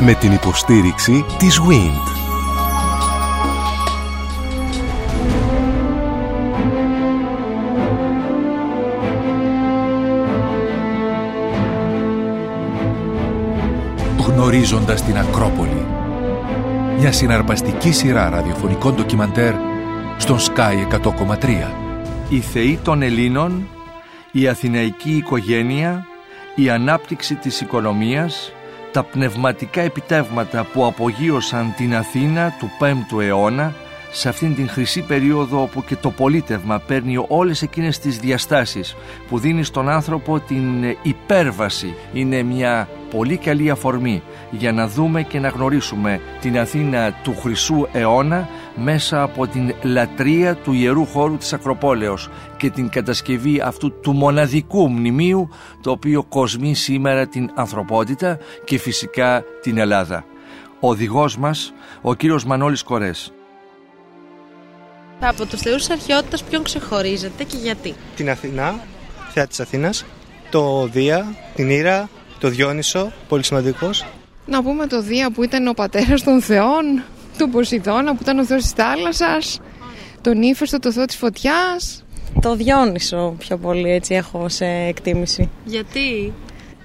Με την υποστήριξη της WIND. Γνωρίζοντας την Ακρόπολη. Μια συναρπαστική σειρά ραδιοφωνικών ντοκιμαντέρ στον Sky 100,3. Οι θεοί των Ελλήνων, η αθηναϊκή οικογένεια, η ανάπτυξη της οικονομίας, τα πνευματικά επιτεύγματα που απογείωσαν την Αθήνα του 5ου αιώνα σε αυτήν την χρυσή περίοδο όπου και το πολίτευμα παίρνει όλες εκείνες τις διαστάσεις που δίνει στον άνθρωπο την υπέρβαση είναι μια πολύ καλή αφορμή για να δούμε και να γνωρίσουμε την Αθήνα του Χρυσού αιώνα μέσα από την λατρεία του ιερού χώρου της Ακροπόλεως και την κατασκευή αυτού του μοναδικού μνημείου το οποίο κοσμεί σήμερα την ανθρωπότητα και φυσικά την Ελλάδα. Ο οδηγός μας, ο κύριος Μανώλης Κορές. Από τους θεούς της αρχαιότητας ποιον ξεχωρίζετε και γιατί; Την Αθηνά, θεά της Αθήνας, το Δία, την Ήρα, το Διόνυσο, πολύ σημαντικός. Να πούμε το Δία που ήταν ο πατέρας των θεών, τον Ποσειδώνα που ήταν ο θεός της θάλασσας, τον Ήφαιστο, το θεό της φωτιάς. Το Διόνυσο πιο πολύ έτσι έχω σε εκτίμηση. Γιατί;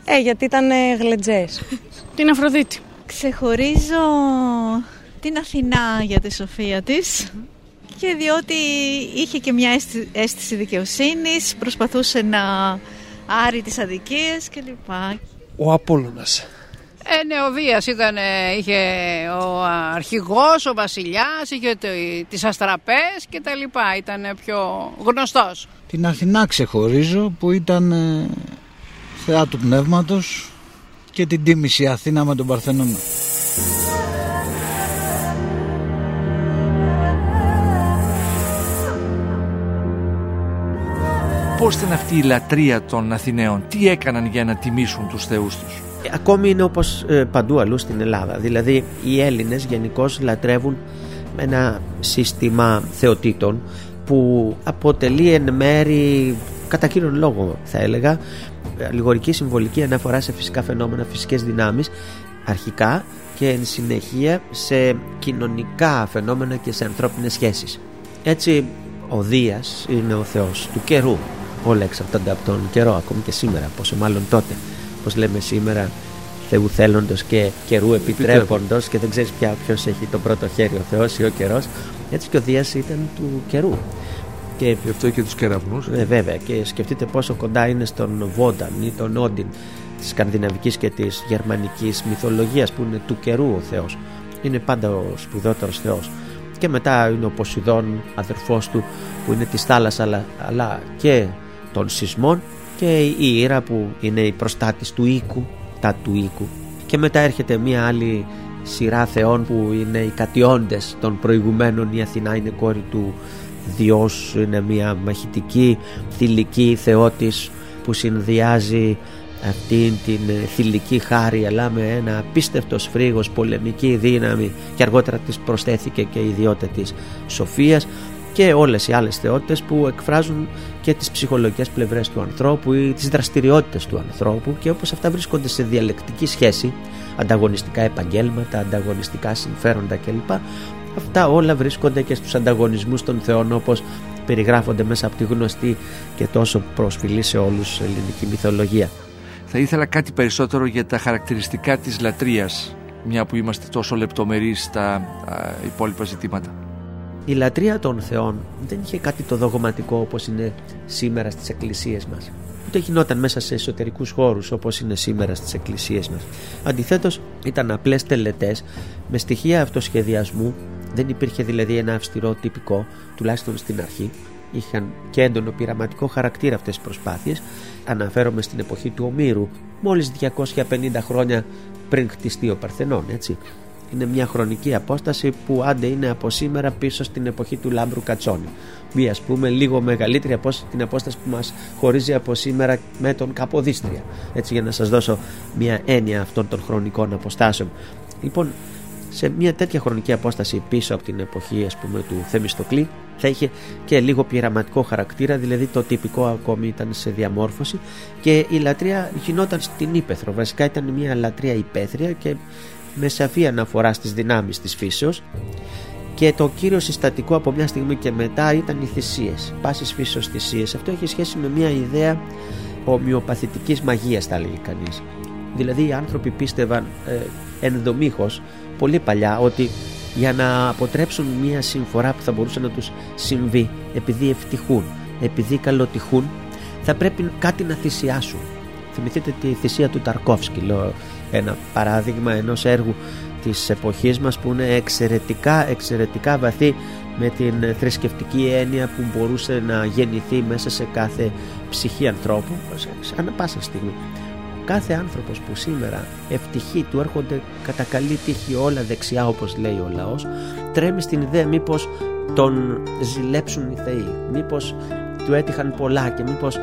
Ε, γιατί ήταν ε, γλεντζές. Την Αφροδίτη. Ξεχωρίζω την Αθηνά για τη σοφία της και διότι είχε και μια αίσθηση δικαιοσύνης, προσπαθούσε να άρει τις αδικίες κλπ. Ο Απόλλωνας. Ε, ναι, ο Δίας ήταν, είχε ο αρχηγός, ο βασιλιάς, είχε τις αστραπές και τα λοιπά. Ήταν πιο γνωστός. Την Αθηνά ξεχωρίζω που ήταν ε, θεά του πνεύματος και την τίμηση Αθήνα με τον Παρθενώνα. Πώς ήταν αυτή η λατρεία των Αθηναίων, τι έκαναν για να τιμήσουν τους θεούς τους; Ακόμη είναι όπως ε, παντού αλλού στην Ελλάδα. Δηλαδή οι Έλληνες γενικώς λατρεύουν ένα σύστημα θεοτήτων που αποτελεί εν μέρη κατά κύριον λόγο θα έλεγα λιγορική συμβολική αναφορά σε φυσικά φαινόμενα, φυσικές δυνάμεις αρχικά και εν συνεχεία σε κοινωνικά φαινόμενα και σε ανθρώπινες σχέσεις. Έτσι ο Δίας είναι ο Θεός του καιρού. Όλα εξαρτώνται από τον καιρό ακόμη και σήμερα, πόσο μάλλον τότε. Όπως λέμε σήμερα Θεού θέλοντος και καιρού επιτρέποντος και δεν ξέρεις πια ποιος έχει το πρώτο χέρι ο Θεός ή ο καιρός. Έτσι και ο Δίας ήταν του καιρού. Και Γι' αυτό και τους κεραυνούς. Ε, βέβαια. Και σκεφτείτε πόσο κοντά είναι στον Βόνταν ή τον Όντιν της σκανδιναβικής και της γερμανικής μυθολογίας που είναι του καιρού ο Θεός. Είναι πάντα ο σπουδότερος Θεός. Και μετά είναι ο Ποσειδών αδερφός του που είναι της θάλασσας αλλά, αλλά και των σεισμών και η Ήρα που είναι η προστάτης του οίκου τα του οίκου. Και μετά έρχεται μια άλλη σειρά θεών που είναι οι κατιόντες των προηγουμένων. Η Αθηνά είναι κόρη του Διός είναι μια μαχητική θηλυκή θεότης που συνδυάζει αυτήν την θηλυκή χάρη αλλά με ένα απίστευτο σφρίγος πολεμική δύναμη και αργότερα της προσθέθηκε και η ιδιότητα της σοφίας και όλες οι άλλες θεότητες που εκφράζουν και τις ψυχολογικές πλευρές του ανθρώπου ή τις δραστηριότητες του ανθρώπου και όπως αυτά βρίσκονται σε διαλεκτική σχέση ανταγωνιστικά επαγγέλματα, ανταγωνιστικά συμφέροντα κλπ αυτά όλα βρίσκονται και στους ανταγωνισμούς των θεών όπως περιγράφονται μέσα από τη γνωστή και τόσο προσφυλή σε όλους ελληνική μυθολογία. Θα ήθελα κάτι περισσότερο για τα χαρακτηριστικά της λατρείας μια που είμαστε τόσο λεπτομερείς στα υπόλοιπα ζητήματα. Η λατρεία των θεών δεν είχε κάτι το δογματικό όπως είναι σήμερα στις εκκλησίες μας. Ούτε γινόταν μέσα σε εσωτερικούς χώρους όπως είναι σήμερα στις εκκλησίες μας. Αντιθέτως ήταν απλές τελετές με στοιχεία αυτοσχεδιασμού, δεν υπήρχε δηλαδή ένα αυστηρό τυπικό, τουλάχιστον στην αρχή. Είχαν και έντονο πειραματικό χαρακτήρα αυτές οι προσπάθειες. Αναφέρομαι στην εποχή του Ομήρου, μόλις 250 χρόνια πριν χτιστεί ο Παρθενών, έτσι είναι μια χρονική απόσταση που άντε είναι από σήμερα πίσω στην εποχή του Λάμπρου Κατσόνη. Μία ας πούμε λίγο μεγαλύτερη από την απόσταση που μας χωρίζει από σήμερα με τον Καποδίστρια. Έτσι για να σας δώσω μια έννοια αυτών των χρονικών αποστάσεων. Λοιπόν, σε μια τέτοια χρονική απόσταση πίσω από την εποχή ας πούμε του Θεμιστοκλή θα είχε και λίγο πειραματικό χαρακτήρα δηλαδή το τυπικό ακόμη ήταν σε διαμόρφωση και η λατρεία γινόταν στην Ήπεθρο βασικά ήταν μια λατρεία υπαίθρια και με σαφή αναφορά στις δυνάμεις της φύσεως και το κύριο συστατικό από μια στιγμή και μετά ήταν οι θυσίες, πάσης φύσεως θυσίες. Αυτό έχει σχέση με μια ιδέα ομοιοπαθητικής μαγείας θα λέγει κανείς. Δηλαδή οι άνθρωποι πίστευαν ε, ενδομήχως πολύ παλιά ότι για να αποτρέψουν μια συμφορά που θα μπορούσε να τους συμβεί επειδή ευτυχούν, επειδή καλοτυχούν θα πρέπει κάτι να θυσιάσουν. Θυμηθείτε τη θυσία του Ταρκόφσκι, λέω ένα παράδειγμα ενός έργου της εποχής μας που είναι εξαιρετικά, εξαιρετικά βαθύ με την θρησκευτική έννοια που μπορούσε να γεννηθεί μέσα σε κάθε ψυχή ανθρώπου, ανά πάσα στιγμή. Κάθε άνθρωπος που σήμερα ευτυχεί του έρχονται κατά καλή τύχη όλα δεξιά όπως λέει ο λαός τρέμει στην ιδέα μήπως τον ζηλέψουν οι θεοί μήπως του έτυχαν πολλά και μήπως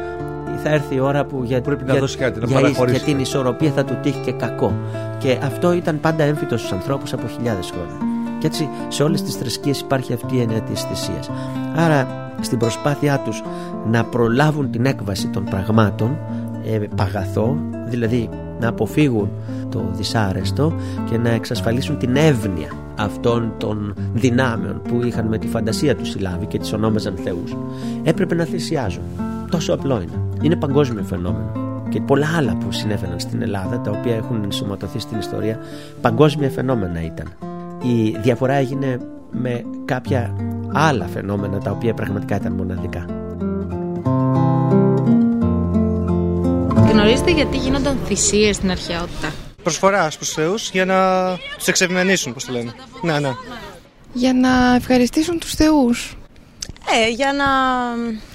θα έρθει η ώρα που για, Πρέπει για, να δώσει κάτι, να για, παραχωρήσει. για την ισορροπία θα του τύχει και κακό. Και αυτό ήταν πάντα έμφυτος στους ανθρώπους από χιλιάδες χρόνια. Και έτσι σε όλες τις θρησκείες υπάρχει αυτή η έννοια της θυσίας. Άρα στην προσπάθειά τους να προλάβουν την έκβαση των πραγμάτων ε, παγαθό, δηλαδή να αποφύγουν το δυσάρεστο και να εξασφαλίσουν την εύνοια αυτών των δυνάμεων που είχαν με τη φαντασία τους συλλάβει και τις ονόμαζαν θεούς έπρεπε να θυσιάζουν. Τόσο απλό είναι είναι παγκόσμιο φαινόμενο και πολλά άλλα που συνέβαιναν στην Ελλάδα τα οποία έχουν ενσωματωθεί στην ιστορία παγκόσμια φαινόμενα ήταν η διαφορά έγινε με κάποια άλλα φαινόμενα τα οποία πραγματικά ήταν μοναδικά Γνωρίζετε γιατί γίνονταν θυσίες στην αρχαιότητα; Προσφορά στους θεούς για να τους εξευμενήσουν, πώς το λένε. Ναι, ναι. Για να ευχαριστήσουν τους θεούς. Ε, για να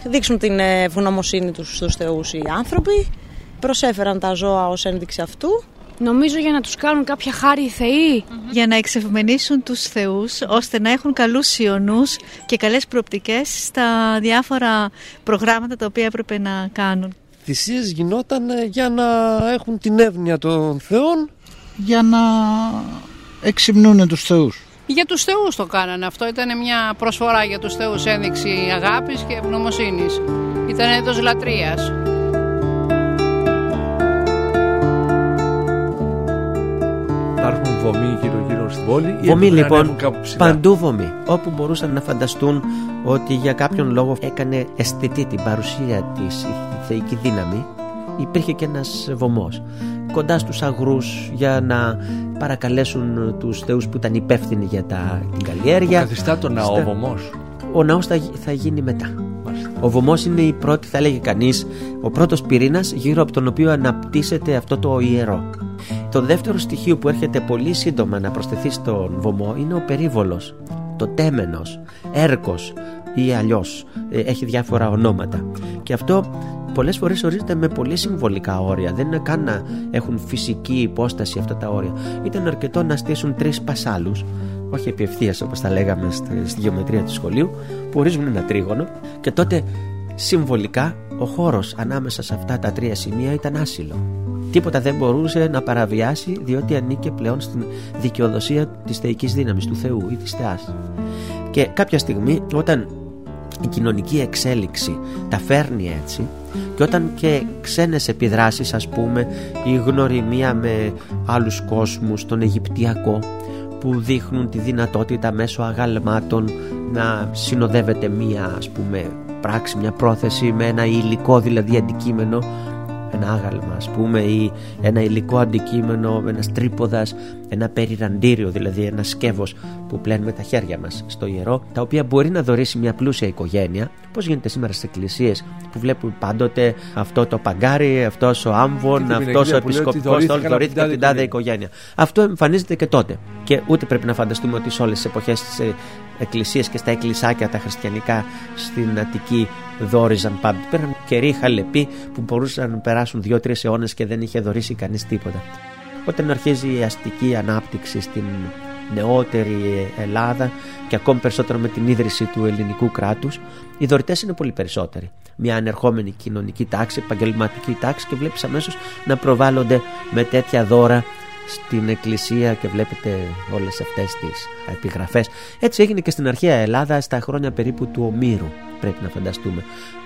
δείξουν την ευγνωμοσύνη τους στους θεούς οι άνθρωποι. Προσέφεραν τα ζώα ως ένδειξη αυτού. Νομίζω για να τους κάνουν κάποια χάρη οι θεοί. Για να εξευμενήσουν τους θεούς ώστε να έχουν καλούς ιονούς και καλές προοπτικές στα διάφορα προγράμματα τα οποία έπρεπε να κάνουν. Θυσίες γινόταν ε, για να έχουν την εύνοια των θεών. Για να εξυμνούν τους θεούς. Για τους θεούς το κάνανε αυτό. Ήταν μια προσφορά για τους θεούς ένδειξη αγάπης και ευγνωμοσύνης. Ήταν έτος λατρείας. Υπάρχουν βομοί γύρω-γύρω στην πόλη. ή Βομοί έπρεπε να λοιπόν, ανέβουν κάπου ψηλά; παντού βομοί. Όπου μπορούσαν να φανταστούν ότι για κάποιον λόγο έκανε αισθητή την παρουσία της η θεϊκή δύναμη, υπήρχε και ένας βωμός. Κοντά στους αγρούς για να παρακαλέσουν τους θεούς που ήταν υπεύθυνοι για τα, την καλλιέργεια. Καθιστά το ναό Στα- βωμός. Ο ναός θα, γι- θα γίνει μετά. Ο βωμός είναι η πρώτη, θα λέγει κανείς, ο πρώτος πυρήνας γύρω από τον οποίο αναπτύσσεται αυτό το ιερό. Το δεύτερο στοιχείο που έρχεται πολύ σύντομα να προσθεθεί στον βωμό είναι ο περίβολος, το τέμενος, έρκος ή αλλιώς ε, έχει διάφορα ονόματα. Και αυτό πολλές φορές ορίζεται με πολύ συμβολικά όρια. Δεν είναι καν να έχουν φυσική υπόσταση αυτά τα όρια. Ήταν αρκετό να στήσουν τρεις πασάλους όχι επί ευθείας, όπως τα λέγαμε στη, στη γεωμετρία του σχολείου, που ορίζουν ένα τρίγωνο και τότε συμβολικά ο χώρος ανάμεσα σε αυτά τα τρία σημεία ήταν άσυλο. Τίποτα δεν μπορούσε να παραβιάσει διότι ανήκε πλέον στην δικαιοδοσία της θεϊκής δύναμης του Θεού ή της Θεάς. Και κάποια στιγμή όταν η κοινωνική εξέλιξη τα φέρνει έτσι και όταν και ξένες επιδράσεις ας πούμε η γνωριμία με άλλους κόσμους, τον Αιγυπτιακό που δείχνουν τη δυνατότητα μέσω αγαλμάτων να συνοδεύεται μία ας πούμε πράξη, μια πρόθεση με ένα υλικό δηλαδή αντικείμενο ένα άγαλμα ας πούμε ή ένα υλικό αντικείμενο, ένας τρίποδας, ένα περιραντήριο δηλαδή ένα σκεύος που πλένουμε τα χέρια μας στο ιερό τα οποία μπορεί να δωρήσει μια πλούσια οικογένεια πώς γίνεται σήμερα στις εκκλησίες που βλέπουμε πάντοτε αυτό το παγκάρι, αυτός ο άμβον, την αυτός ο επιλεγγύα που λέει ότι επισκοπικός, δωρήθηκαν όλοι από την δωρήθηκε από τάδε την τάδε οικογένεια. Αυτό εμφανίζεται και τότε. Και ούτε πρέπει να φανταστούμε ότι σε όλες τις εποχές της ε, εκκλησίες και στα εκκλησάκια τα χριστιανικά στην Αττική δόριζαν πάντα. Υπήρχαν καιροί χαλεποί που μπορούσαν να περάσουν δύο-τρεις αιώνες και δεν είχε δωρήσει κανείς τίποτα. Όταν αρχίζει η αστική ανάπτυξη στην νεότερη Ελλάδα και ακόμη περισσότερο με την ίδρυση του ελληνικού κράτους οι δωρητές είναι πολύ περισσότεροι. Μια ανερχόμενη κοινωνική τάξη, επαγγελματική τάξη και βλέπεις αμέσως να προβάλλονται με τέτοια δώρα στην εκκλησία και βλέπετε όλες αυτές τις επιγραφές. Έτσι έγινε και στην αρχαία Ελλάδα στα χρόνια περίπου του Ομήρου πρέπει να φανταστούμε.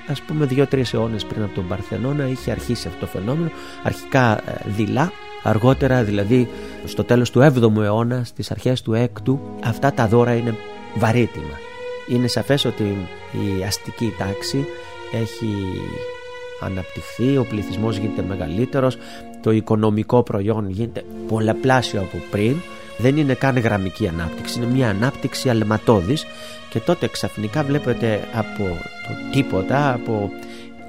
Ας πούμε δύο-τρεις αιώνες πριν από τον Παρθενώνα είχε αρχίσει αυτό το φαινόμενο αρχικά ε, δειλά, αργότερα δηλαδή στο τέλος του 7ου αιώνα, στις αρχές του 6ου, αυτά τα δώρα είναι βαρύτιμα. Είναι σαφές ότι η αστική τάξη έχει αναπτυχθεί, ο πληθυσμός γίνεται μεγαλύτερος, το οικονομικό προϊόν γίνεται πολλαπλάσιο από πριν, δεν είναι καν γραμμική ανάπτυξη, είναι μια ανάπτυξη αλματώδης και τότε ξαφνικά βλέπετε από το τίποτα, από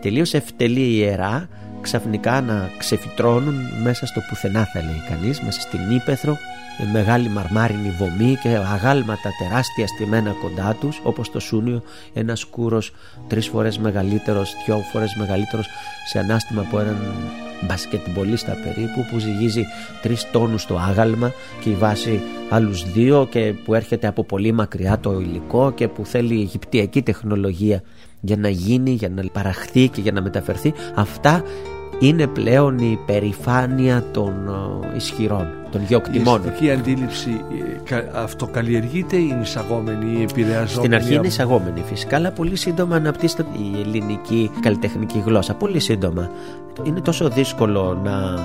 τελείως ευτελή ιερά, ξαφνικά να ξεφυτρώνουν μέσα στο πουθενά θα λέει κανείς, μέσα στην Ήπεθρο με μεγάλη μαρμάρινη βωμή και αγάλματα τεράστια στημένα κοντά τους όπως το Σούνιο ένας σκούρος τρεις φορές μεγαλύτερος, δυο φορές μεγαλύτερος σε ανάστημα από έναν μπασκετμπολίστα περίπου που ζυγίζει τρεις τόνους το άγαλμα και η βάση άλλους δύο και που έρχεται από πολύ μακριά το υλικό και που θέλει αιγυπτιακή τεχνολογία για να γίνει, για να παραχθεί και για να μεταφερθεί. Αυτά είναι πλέον η περηφάνεια των ε, ισχυρών, των διοκτημών. Η αισθητική αντίληψη ε, αυτοκαλλιεργείται ή είναι εισαγόμενη ή επηρεαζόμενη. Στην αρχή είναι εισαγόμενη φυσικά, αλλά πολύ σύντομα αναπτύσσεται η ελληνική καλλιτεχνική γλώσσα. Πολύ σύντομα. Είναι τόσο δύσκολο να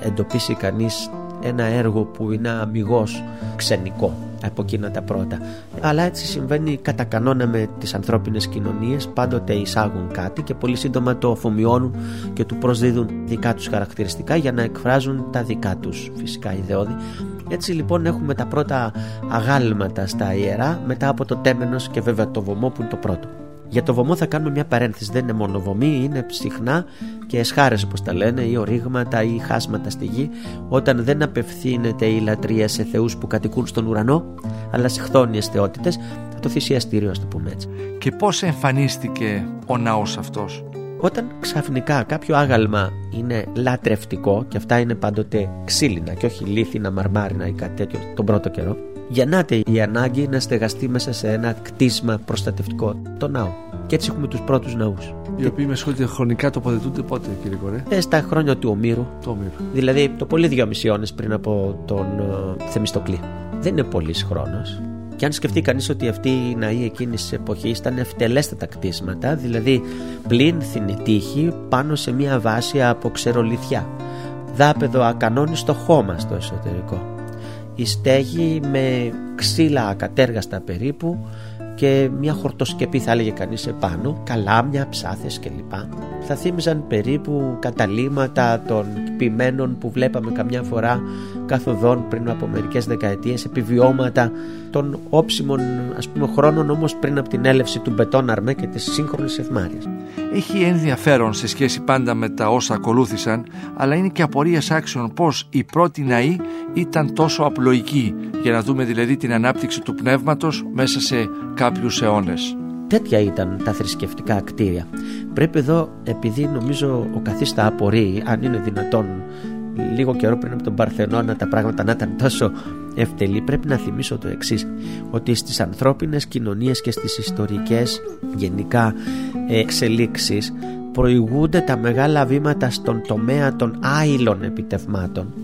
εντοπίσει κανείς ένα έργο που είναι αμυγός ξενικό από εκείνα τα πρώτα. Αλλά έτσι συμβαίνει κατά κανόνα με τις ανθρώπινες κοινωνίες, πάντοτε εισάγουν κάτι και πολύ σύντομα το αφομοιώνουν και του προσδίδουν δικά τους χαρακτηριστικά για να εκφράζουν τα δικά τους φυσικά ιδεώδη. Έτσι λοιπόν έχουμε τα πρώτα αγάλματα στα ιερά μετά από το τέμενος και βέβαια το βωμό που είναι το πρώτο. Για το βωμό θα κάνουμε μια παρένθεση. Δεν είναι μόνο βωμή, είναι ψυχνά και εσχάρες όπως τα λένε, ή ορίγματα ή χάσματα στη γη, όταν δεν απευθύνεται η λατρεία σε θεούς που κατοικούν στον ουρανό, αλλά σε χθόνιε θεότητε, το θυσιαστήριο, ας το πούμε έτσι. Και πώς εμφανίστηκε ο ναός αυτός; Όταν ξαφνικά κάποιο άγαλμα είναι λατρευτικό και αυτά είναι πάντοτε ξύλινα και όχι λίθινα, μαρμάρινα ή κάτι τέτοιο τον πρώτο καιρό, γεννάται η ανάγκη να στεγαστεί μέσα σε ένα κτίσμα προστατευτικό, το ναό. Και έτσι έχουμε τους πρώτους ναούς. Οι οποίοι με σχόλια χρονικά τοποθετούνται πότε, κύριε Κορέ. Ε, στα χρόνια του Ομήρου. Το Ομήρου. Δηλαδή το πολύ δύο αιώνες πριν από τον uh, Θεμιστοκλή. Δεν είναι πολύς χρόνος. Και αν σκεφτεί κανείς ότι αυτοί οι ναοί εκείνης της εποχής ήταν ευτελέστατα κτίσματα, δηλαδή πλήνθινη τείχη πάνω σε μια βάση από ξερολιθιά. Δάπεδο ακανόνιστο χώμα στο εσωτερικό η στέγη με ξύλα ακατέργαστα περίπου και μια χορτοσκεπή θα έλεγε κανείς επάνω, καλάμια, ψάθες κλπ. Θα θύμιζαν περίπου καταλήματα των ποιμένων που βλέπαμε καμιά φορά καθοδόν πριν από μερικές δεκαετίες, επιβιώματα των όψιμων ας πούμε χρόνων όμως πριν από την έλευση του μπετόν αρμέ και της σύγχρονης ευμάρειας. Έχει ενδιαφέρον σε σχέση πάντα με τα όσα ακολούθησαν, αλλά είναι και απορίας άξιων πως η πρώτη ναή ήταν τόσο απλοϊκή, για να δούμε δηλαδή την ανάπτυξη του πνεύματος μέσα σε κάποιους αιώνες. Τέτοια ήταν τα θρησκευτικά κτίρια. Πρέπει εδώ, επειδή νομίζω ο καθίστα απορεί, αν είναι δυνατόν λίγο καιρό πριν από τον Παρθενώνα τα πράγματα να ήταν τόσο ευτελή πρέπει να θυμίσω το εξής ότι στις ανθρώπινες κοινωνίες και στις ιστορικές γενικά εξελίξεις προηγούνται τα μεγάλα βήματα στον τομέα των άειλων επιτευμάτων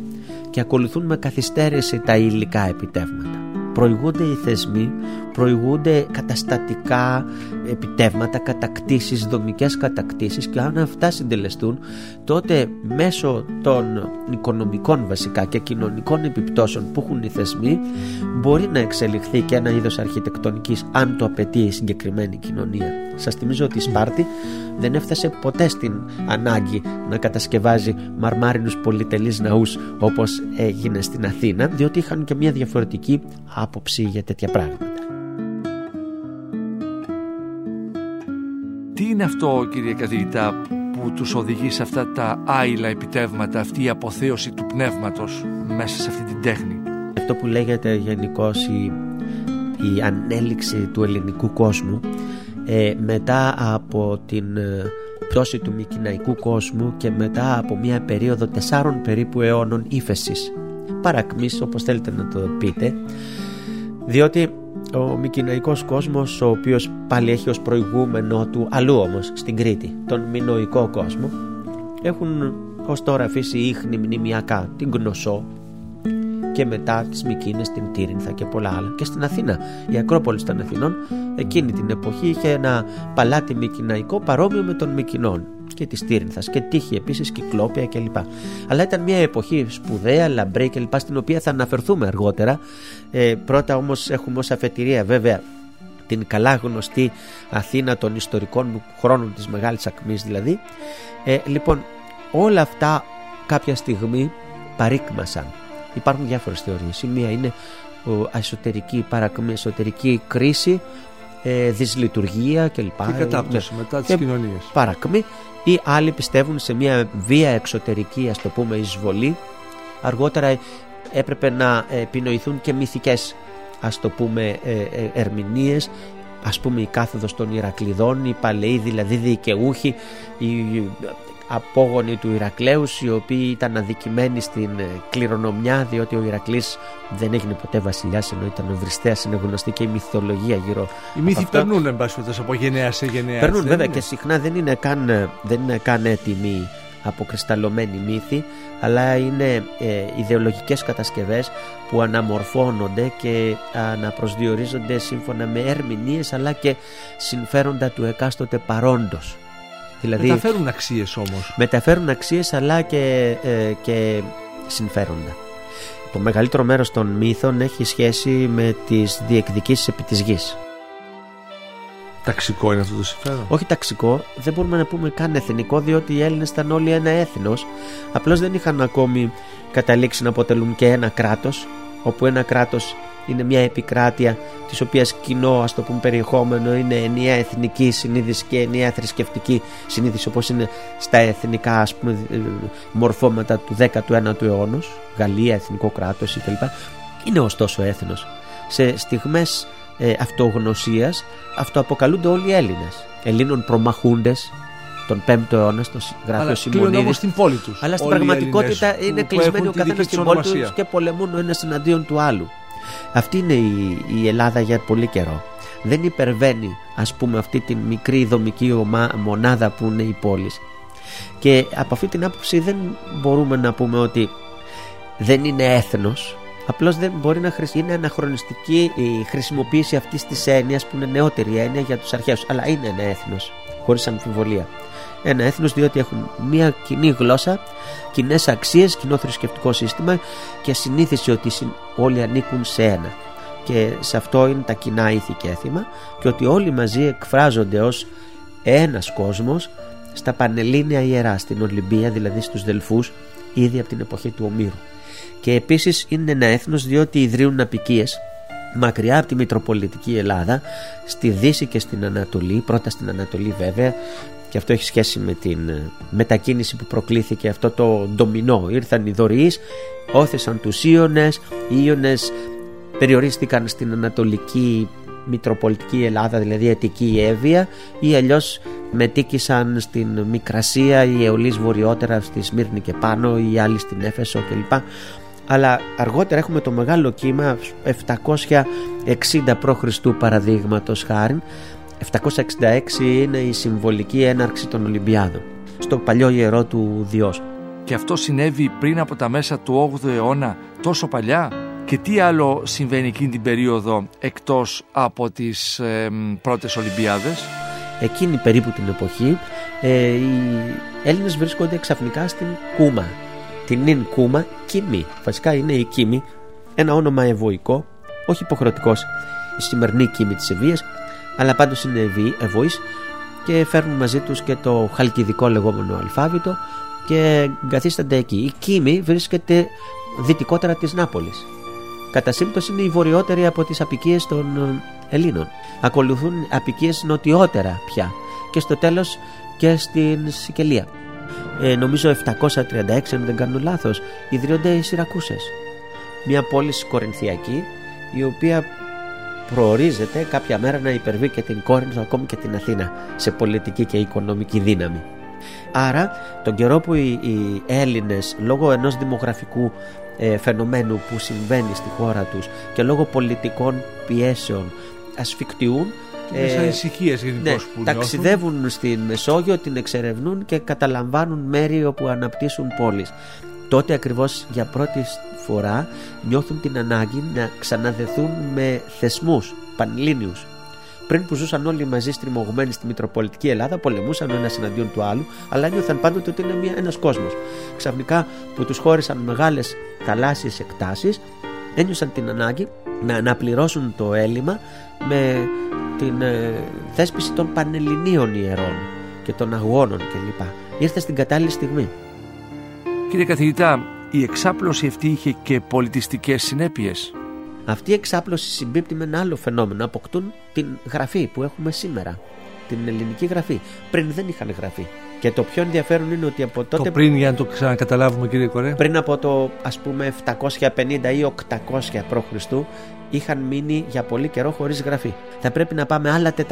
και ακολουθούν με καθυστέρηση τα υλικά επιτεύγματα προηγούνται οι θεσμοί, προηγούνται καταστατικά επιτεύγματα, κατακτήσεις, δομικές κατακτήσεις και αν αυτά συντελεστούν τότε μέσω των οικονομικών βασικά και κοινωνικών επιπτώσεων που έχουν οι θεσμοί μπορεί να εξελιχθεί και ένα είδος αρχιτεκτονικής αν το απαιτεί η συγκεκριμένη κοινωνία. Σας θυμίζω ότι η Σπάρτη δεν έφτασε ποτέ στην ανάγκη να κατασκευάζει μαρμάρινους πολυτελείς ναούς όπως έγινε στην Αθήνα διότι είχαν και μια διαφορετική άποψη για τέτοια πράγματα. Τι είναι αυτό κύριε καθηγητά που τους οδηγεί σε αυτά τα άειλα επιτεύγματα, αυτή η αποθέωση του πνεύματος μέσα σε αυτή την τέχνη; Αυτό που λέγεται γενικώς η, η ανέλυξη του ελληνικού κόσμου ε, μετά από την ε, πτώση του μικυναϊκού κόσμου και μετά από μια περίοδο τεσσάρων περίπου αιώνων ύφεσης. Παρακμής όπως θέλετε να το πείτε διότι ο μικυναϊκός κόσμος ο οποίος πάλι έχει ως προηγούμενο του αλλού όμως στην Κρήτη τον μινοϊκό κόσμο έχουν ως τώρα αφήσει ίχνη μνημιακά την Γνωσό και μετά τις Μικίνες, την Τύρινθα και πολλά άλλα. Και στην Αθήνα η Ακρόπολη των Αθηνών εκείνη την εποχή είχε ένα παλάτι μικυναϊκό παρόμοιο με των Μικινών και τη Τύρινθα και τύχη επίσης Κυκλόπια κλπ. Αλλά ήταν μια εποχή σπουδαία, λαμπρή κλπ. στην οποία θα αναφερθούμε αργότερα. Ε, πρώτα όμως έχουμε ως αφετηρία βέβαια την καλά γνωστή Αθήνα των ιστορικών χρόνων της Μεγάλης Ακμής δηλαδή. Ε, λοιπόν, όλα αυτά κάποια στιγμή παρήκμασαν. Υπάρχουν διάφορες θεωρίες. Η μία είναι ο εσωτερική παρακμή, εσωτερική κρίση, ε, δυσλειτουργία κλπ. Και κατάπτωση Ναι. μετά τις Και κοινωνίες. Παρακμή ή άλλοι πιστεύουν σε μια βία εξωτερική ας το πούμε εισβολή. Αργότερα έπρεπε να επινοηθούν και μυθικές ας το πούμε ε, ε, ερμηνείες ας πούμε η κάθοδος των Ηρακλειδών, οι παλαιοί δηλαδή δικαιούχοι, οι απόγονοι του Ηρακλέους οι οποίοι ήταν αδικημένοι στην ε, κληρονομιά διότι ο Ηρακλής δεν έγινε ποτέ βασιλιάς ενώ ήταν ο Βριστέας είναι γνωστή και η μυθολογία γύρω Οι από μύθοι αυτό. περνούν εν πάση περιπτώσει, από γενναία σε γενναία. Περνούν έτσι, βέβαια δεν και είναι; συχνά δεν είναι καν, ε, δεν είναι καν έτοιμοι αποκρισταλωμένοι μύθοι αλλά είναι ε, ιδεολογικές κατασκευές που αναμορφώνονται και αναπροσδιορίζονται σύμφωνα με ερμηνείες αλλά και συμφέροντα του εκάστοτε παρόντος. Δηλαδή Μεταφέρουν αξίες όμως. μεταφέρουν αξίες αλλά και, ε, και συμφέροντα. Το μεγαλύτερο μέρος των μύθων έχει σχέση με τις διεκδικήσεις επί της γης. Ταξικό είναι αυτό το συμφέρον; Όχι ταξικό, δεν μπορούμε να πούμε καν εθνικό, διότι οι Έλληνες ήταν όλοι ένα έθνος. Απλώς δεν είχαν ακόμη καταλήξει να αποτελούν και ένα κράτος, όπου ένα κράτος είναι μια επικράτεια της οποίας κοινό ας το πούμε περιεχόμενο είναι ενιαία εθνική συνείδηση και ενιαία θρησκευτική συνείδηση όπως είναι στα εθνικά ας πούμε ε, μορφώματα του 19ου αιώνα Γαλλία, εθνικό κράτος κλπ είναι ωστόσο έθνος σε στιγμές ε, αυτογνωσίας αυτοαποκαλούνται όλοι οι Έλληνες Ελλήνων προμαχούντες τον 5ο αιώνα στο γράφει Αλλά ο κλείνουν Σιμονίδης όμως στην πόλη τους. αλλά στην όλοι οι πραγματικότητα Έλληνες είναι που- που κλεισμένοι έχουν ο τη καθένας δική στην τους πόλη τους ονομασία. και πολεμούν ο ένας εναντίον του άλλου. Αυτή είναι η, η Ελλάδα για πολύ καιρό. Δεν υπερβαίνει ας πούμε αυτή την μικρή δομική ομα- μονάδα που είναι η πόλη. Και από αυτή την άποψη δεν μπορούμε να πούμε ότι δεν είναι έθνος Απλώς δεν μπορεί να χρησι... είναι αναχρονιστική η χρησιμοποίηση αυτής της έννοιας που είναι νεότερη έννοια για τους αρχαίους αλλά είναι ένα έθνος χωρίς αμφιβολία ένα έθνος διότι έχουν μια κοινή γλώσσα, κοινές αξίες, κοινό θρησκευτικό σύστημα και συνήθιση ότι συν- όλοι ανήκουν σε ένα. Και σε αυτό είναι τα κοινά ήθη και έθιμα και ότι όλοι μαζί εκφράζονται ως ένας κόσμος στα Πανελλήνια Ιερά, στην Ολυμπία, δηλαδή στους Δελφούς, ήδη από την εποχή του Ομήρου. Και επίσης είναι ένα έθνος διότι ιδρύουν απικίες μακριά από τη Μητροπολιτική Ελλάδα, στη Δύση και στην Ανατολή, πρώτα στην Ανατολή βέβαια, και αυτό έχει σχέση με την ε, μετακίνηση που προκλήθηκε αυτό το ντομινό. Ήρθαν οι δωρείς, όθησαν τους Ίωνες, οι Ίωνες περιορίστηκαν στην Ανατολική Μητροπολιτική Ελλάδα, δηλαδή Αττική Εύβοια ή αλλιώς μετήκησαν στην Μικρασία ή Αιωλής βορειότερα στη Σμύρνη και πάνω ή άλλοι στην Έφεσο κλπ. Αλλά αργότερα έχουμε το μεγάλο κύμα 760 π.Χ. παραδείγματος χάρη 766 είναι η συμβολική έναρξη των Ολυμπιάδων στο παλιό ιερό του Διός. Και αυτό συνέβη πριν από τα μέσα του 8ου αιώνα τόσο παλιά; Και τι άλλο συμβαίνει εκείνη την περίοδο εκτός από τις ε, μ, πρώτες Ολυμπιάδες; Εκείνη περίπου την εποχή ε, οι Έλληνες βρίσκονται ξαφνικά στην Κούμα. Την νυν Κούμα, Κίμη. Βασικά είναι η Κίμη, ένα όνομα ευωικό, όχι υποχρεωτικός η σημερινή Κίμη της Ευβοίας, αλλά πάντως είναι ευη- ευωής και φέρνουν μαζί τους και το χαλκιδικό λεγόμενο αλφάβητο και καθίστανται εκεί. Η Κίμη βρίσκεται δυτικότερα της Νάπολης. Κατά σύμπτωση είναι η βορειότερη από τις απικίες των ε, Ελλήνων. Ακολουθούν απικίες νοτιότερα πια και στο τέλος και στην Σικελία. Ε, νομίζω 736 αν δεν κάνω λάθος ιδρύονται οι Σιρακούσες. Μια πόλη κορινθιακή η οποία προορίζεται κάποια μέρα να υπερβεί και την Κόρινθο ακόμη και την Αθήνα σε πολιτική και οικονομική δύναμη. Άρα τον καιρό που οι, οι Έλληνες λόγω ενός δημογραφικού ε, φαινομένου που συμβαίνει στη χώρα τους και λόγω πολιτικών πιέσεων ασφικτιούν Είναι σαν ησυχίες γενικώς ναι, που νιώθουν. ταξιδεύουν στην Μεσόγειο, την εξερευνούν και καταλαμβάνουν μέρη όπου αναπτύσσουν πόλεις. Τότε ακριβώς για πρώτη φορά νιώθουν την ανάγκη να ξαναδεθούν με θεσμούς πανελλήνιους Πριν που ζούσαν όλοι μαζί στριμωγμένοι στη Μητροπολιτική Ελλάδα, πολεμούσαν ένας εναντίον του άλλου, αλλά νιώθαν πάντοτε ότι είναι ένας κόσμος. Ξαφνικά που τους χώρισαν μεγάλες θαλάσσιες εκτάσεις, ένιωσαν την ανάγκη να αναπληρώσουν το έλλειμμα με την ε, θέσπιση των πανελληνίων ιερών και των αγώνων κλπ. Ήρθε στην κατάλληλη στιγμή. Κύριε καθηγητά, η εξάπλωση αυτή είχε και πολιτιστικές συνέπειες. Αυτή η εξάπλωση συμπίπτει με ένα άλλο φαινόμενο. Αποκτούν την γραφή που έχουμε σήμερα. Την ελληνική γραφή. Πριν δεν είχαν γραφή. Και το πιο ενδιαφέρον είναι ότι από τότε. Το πριν, για να το ξανακαταλάβουμε, κύριε Κορέ. Πριν από το ας πούμε 750 ή 800 π.Χ. είχαν μείνει για πολύ καιρό χωρίς γραφή. Θα πρέπει να πάμε άλλα 400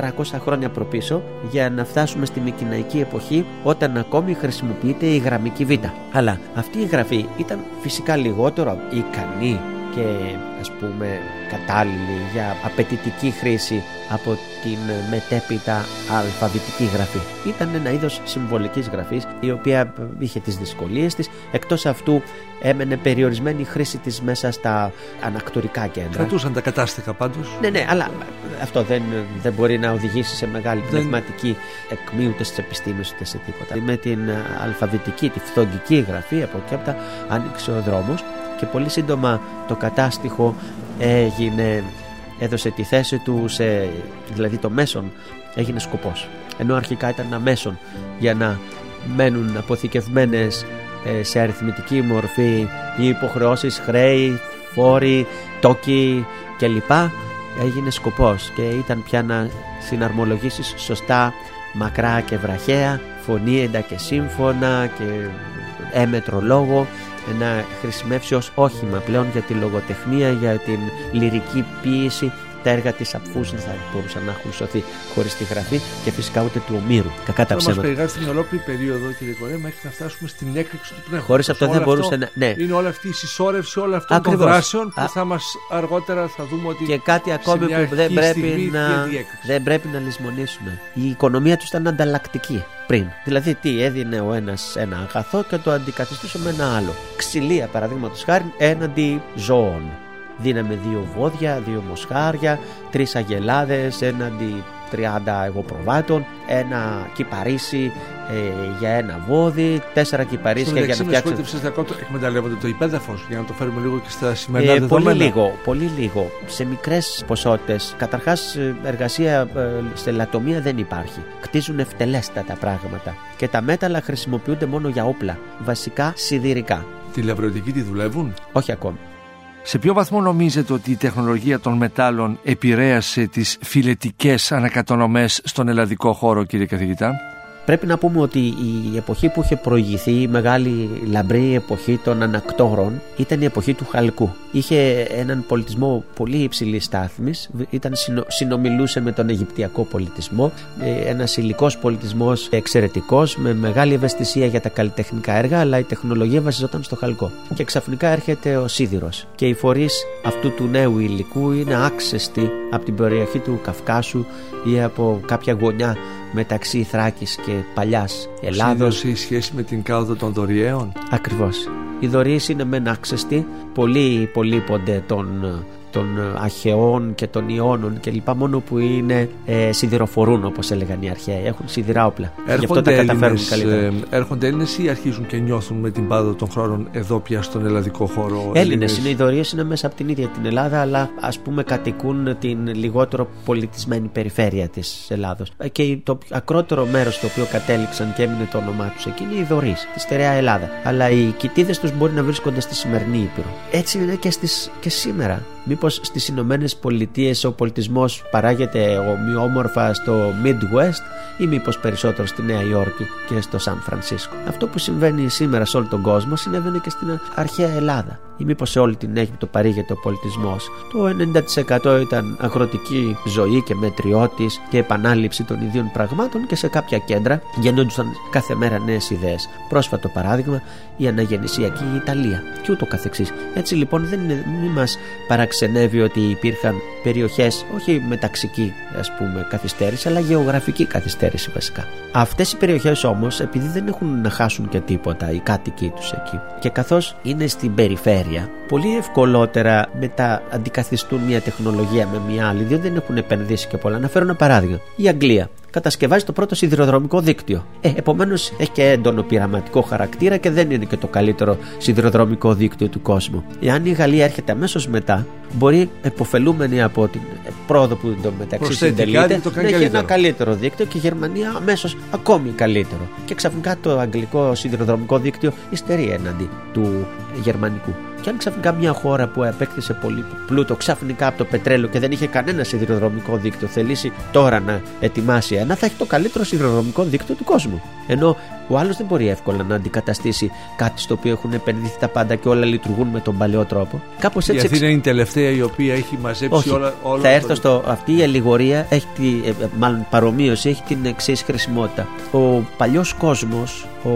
χρόνια προπίσω για να φτάσουμε στη Μικυναϊκή εποχή, όταν ακόμη χρησιμοποιείται η γραμμική β. Αλλά αυτή η γραφή ήταν φυσικά λιγότερο ικανή και ας πούμε κατάλληλη για απαιτητική χρήση από την μετέπειτα αλφαβητική γραφή. Ήταν ένα είδος συμβολικής γραφής η οποία είχε τις δυσκολίες της. Εκτός αυτού έμενε περιορισμένη χρήση της μέσα στα ανακτορικά κέντρα. Κρατούσαν τα κατάστοιχα πάντως. Ναι, ναι, αλλά αυτό δεν, δεν μπορεί να οδηγήσει σε μεγάλη δεν... πνευματική εκμή ούτε στις επιστήμες ούτε σε τίποτα. Με την αλφαβητική, τη φθογγική γραφή από εκεί από άνοιξε ο δρόμος και πολύ σύντομα το κατάστοιχο έγινε, έδωσε τη θέση του σε, δηλαδή το μέσον έγινε σκοπός. Ενώ αρχικά ήταν ένα μέσον για να μένουν αποθηκευμένες ε, σε αριθμητική μορφή οι υποχρεώσεις, χρέη, φόροι, τόκοι κλπ. Έγινε σκοπός και ήταν πια να συναρμολογήσεις σωστά μακρά και βραχαία φωνήεντα και σύμφωνα και έμετρο λόγο να χρησιμεύσει ως όχημα πλέον για τη λογοτεχνία, για την λυρική ποίηση τα έργα της Απφούζη δεν θα μπορούσαν να έχουν σωθεί χωρίς τη γραφή και φυσικά ούτε του Ομήρου. Κακά τα ψέματα. Θα μας περιγράψει μια ολόκληρη περίοδο, κύριε Κορέ, μέχρι να φτάσουμε στην έκρηξη του πνεύματος. Χωρίς αυτό δεν μπορούσε να. Ναι. Είναι όλη αυτή η συσσόρευση όλων αυτών Ακριβώς. των δράσεων που θα μας αργότερα θα δούμε ότι. Και κάτι ακόμη που δεν πρέπει, να, δεν πρέπει να λησμονήσουμε. Η οικονομία τους ήταν ανταλλακτική πριν. Δηλαδή, τι έδινε ο ένας ένα αγαθό και το αντικαθιστούσε με ένα άλλο. Ξυλία, παραδείγματος χάρη, έναντι ζώων. Δίναμε δύο βόδια, δύο μοσχάρια, τρεις αγελάδες έναντι 30 εγωπροβάτων, ένα κυπαρίσι ε, για ένα βόδι, τέσσερα κυπαρίσια για να φτιάξουν. Στο εκμεταλλεύονται το υπέδαφος για να το φέρουμε λίγο και στα σημερινά ε, δεδομένα. Πολύ λίγο, πολύ λίγο. Σε μικρές ποσότητες. Καταρχάς, ε, εργασία ε, σε λατομεία δεν υπάρχει. Κτίζουν ευτελέστατα πράγματα. Και τα μέταλλα χρησιμοποιούνται μόνο για όπλα. Βασικά σιδηρικά. Τη λαβρωτική τη δουλεύουν; Όχι ακόμη. Σε ποιο βαθμό νομίζετε ότι η τεχνολογία των μετάλλων επηρέασε τις φιλετικές ανακατονομές στον ελλαδικό χώρο κύριε καθηγητά; Πρέπει να πούμε ότι η εποχή που είχε προηγηθεί, η μεγάλη λαμπρή εποχή των ανακτόρων, ήταν η εποχή του Χαλκού. Είχε έναν πολιτισμό πολύ υψηλής στάθμης, ήταν, συνομιλούσε με τον Αιγυπτιακό πολιτισμό, ε, ένας υλικός πολιτισμός εξαιρετικός, με μεγάλη ευαισθησία για τα καλλιτεχνικά έργα, αλλά η τεχνολογία βασιζόταν στο Χαλκό. Και ξαφνικά έρχεται ο Σίδηρος. Και οι φορείς αυτού του νέου υλικού είναι άξεστοι από την περιοχή του Καυκάσου ή από κάποια γωνιά μεταξύ Θράκης και παλιάς Ελλάδος. η σχέση με την κάδο των δωριαίων. Ακριβώς. Οι δωρείες είναι μεν άξεστοι, πολύ υπολείπονται των των ε, αρχαιών και των ιώνων και λοιπά μόνο που είναι ε, σιδηροφορούν όπως έλεγαν οι αρχαίοι. Έχουν σιδηρά όπλα. Έρχονται γι' αυτό τα καταφέρουν καλύτερα. ε, έρχονται Έλληνες ή αρχίζουν και νιώθουν με την πάδο των χρόνων εδώ πια στον ελλαδικό χώρο Έλληνες είναι οι δωρίες είναι μέσα από την ίδια την Ελλάδα αλλά ας πούμε κατοικούν την λιγότερο πολιτισμένη περιφέρεια της Ελλάδος. Ε, και το ακρότερο μέρος στο οποίο κατέληξαν και έμεινε το όνομά τους εκεί είναι οι δωρείς τη στερεά Ελλάδα. Αλλά οι κοιτίδες τους μπορεί να βρίσκονται στη σημερινή Ήπειρο. Έτσι είναι και, στις, και σήμερα μήπως στις Ηνωμένες Πολιτείες ο πολιτισμός παράγεται ομοιόμορφα στο Midwest ή μήπως περισσότερο στη Νέα Υόρκη και στο Σαν Φρανσίσκο; Αυτό που συμβαίνει σήμερα σε όλο τον κόσμο συνέβαινε και στην αρχαία Ελλάδα ή μήπως σε όλη την Αίγυπτο παρήγεται ο πολιτισμός; Το 90% ήταν αγροτική ζωή και μετριώτης και επανάληψη των ιδίων πραγμάτων και σε κάποια κέντρα γεννόντουσαν κάθε μέρα νέες ιδέες. Πρόσφατο παράδειγμα η αναγεννησιακή Ιταλία και ούτω καθεξής. Έτσι λοιπόν δεν είναι, μη μας ξενεύει ότι υπήρχαν περιοχές όχι μεταξική ας πούμε καθυστέρηση αλλά γεωγραφική καθυστέρηση βασικά. Αυτές οι περιοχές όμως επειδή δεν έχουν να χάσουν και τίποτα οι κάτοικοι τους εκεί και καθώς είναι στην περιφέρεια πολύ ευκολότερα μετά αντικαθιστούν μια τεχνολογία με μια άλλη διότι δεν έχουν επενδύσει και πολλά. Να φέρω ένα παράδειγμα. Η Αγγλία κατασκευάζει το πρώτο σιδηροδρομικό δίκτυο. Ε, Επομένως έχει και έντονο πειραματικό χαρακτήρα και δεν είναι και το καλύτερο σιδηροδρομικό δίκτυο του κόσμου. Εάν η Γαλλία έρχεται αμέσως μετά, μπορεί εποφελούμενη από την πρόοδο που το μεταξύ συντελείται να έχει ένα καλύτερο δίκτυο και η Γερμανία αμέσως ακόμη καλύτερο. Και ξαφνικά το αγγλικό σιδηροδρομικό δίκτυο υστερεί έναντι του γερμανικού. Και αν ξαφνικά μια χώρα που απέκτησε πολύ πλούτο ξαφνικά από το πετρέλαιο και δεν είχε κανένα σιδηροδρομικό δίκτυο θελήσει τώρα να ετοιμάσει ένα, θα έχει το καλύτερο σιδηροδρομικό δίκτυο του κόσμου. Ενώ ο άλλος δεν μπορεί εύκολα να αντικαταστήσει κάτι στο οποίο έχουν επενδύσει τα πάντα και όλα λειτουργούν με τον παλαιό τρόπο. Κάπως έτσι. Η Αθήνα είναι η τελευταία η οποία έχει μαζέψει Όχι. όλα, όλα. Θα έρθω στο. Αυτή η αλληγορία έχει τη, ε, μάλλον παρομοίωση έχει την εξής χρησιμότητα. Ο παλιός κόσμος, ο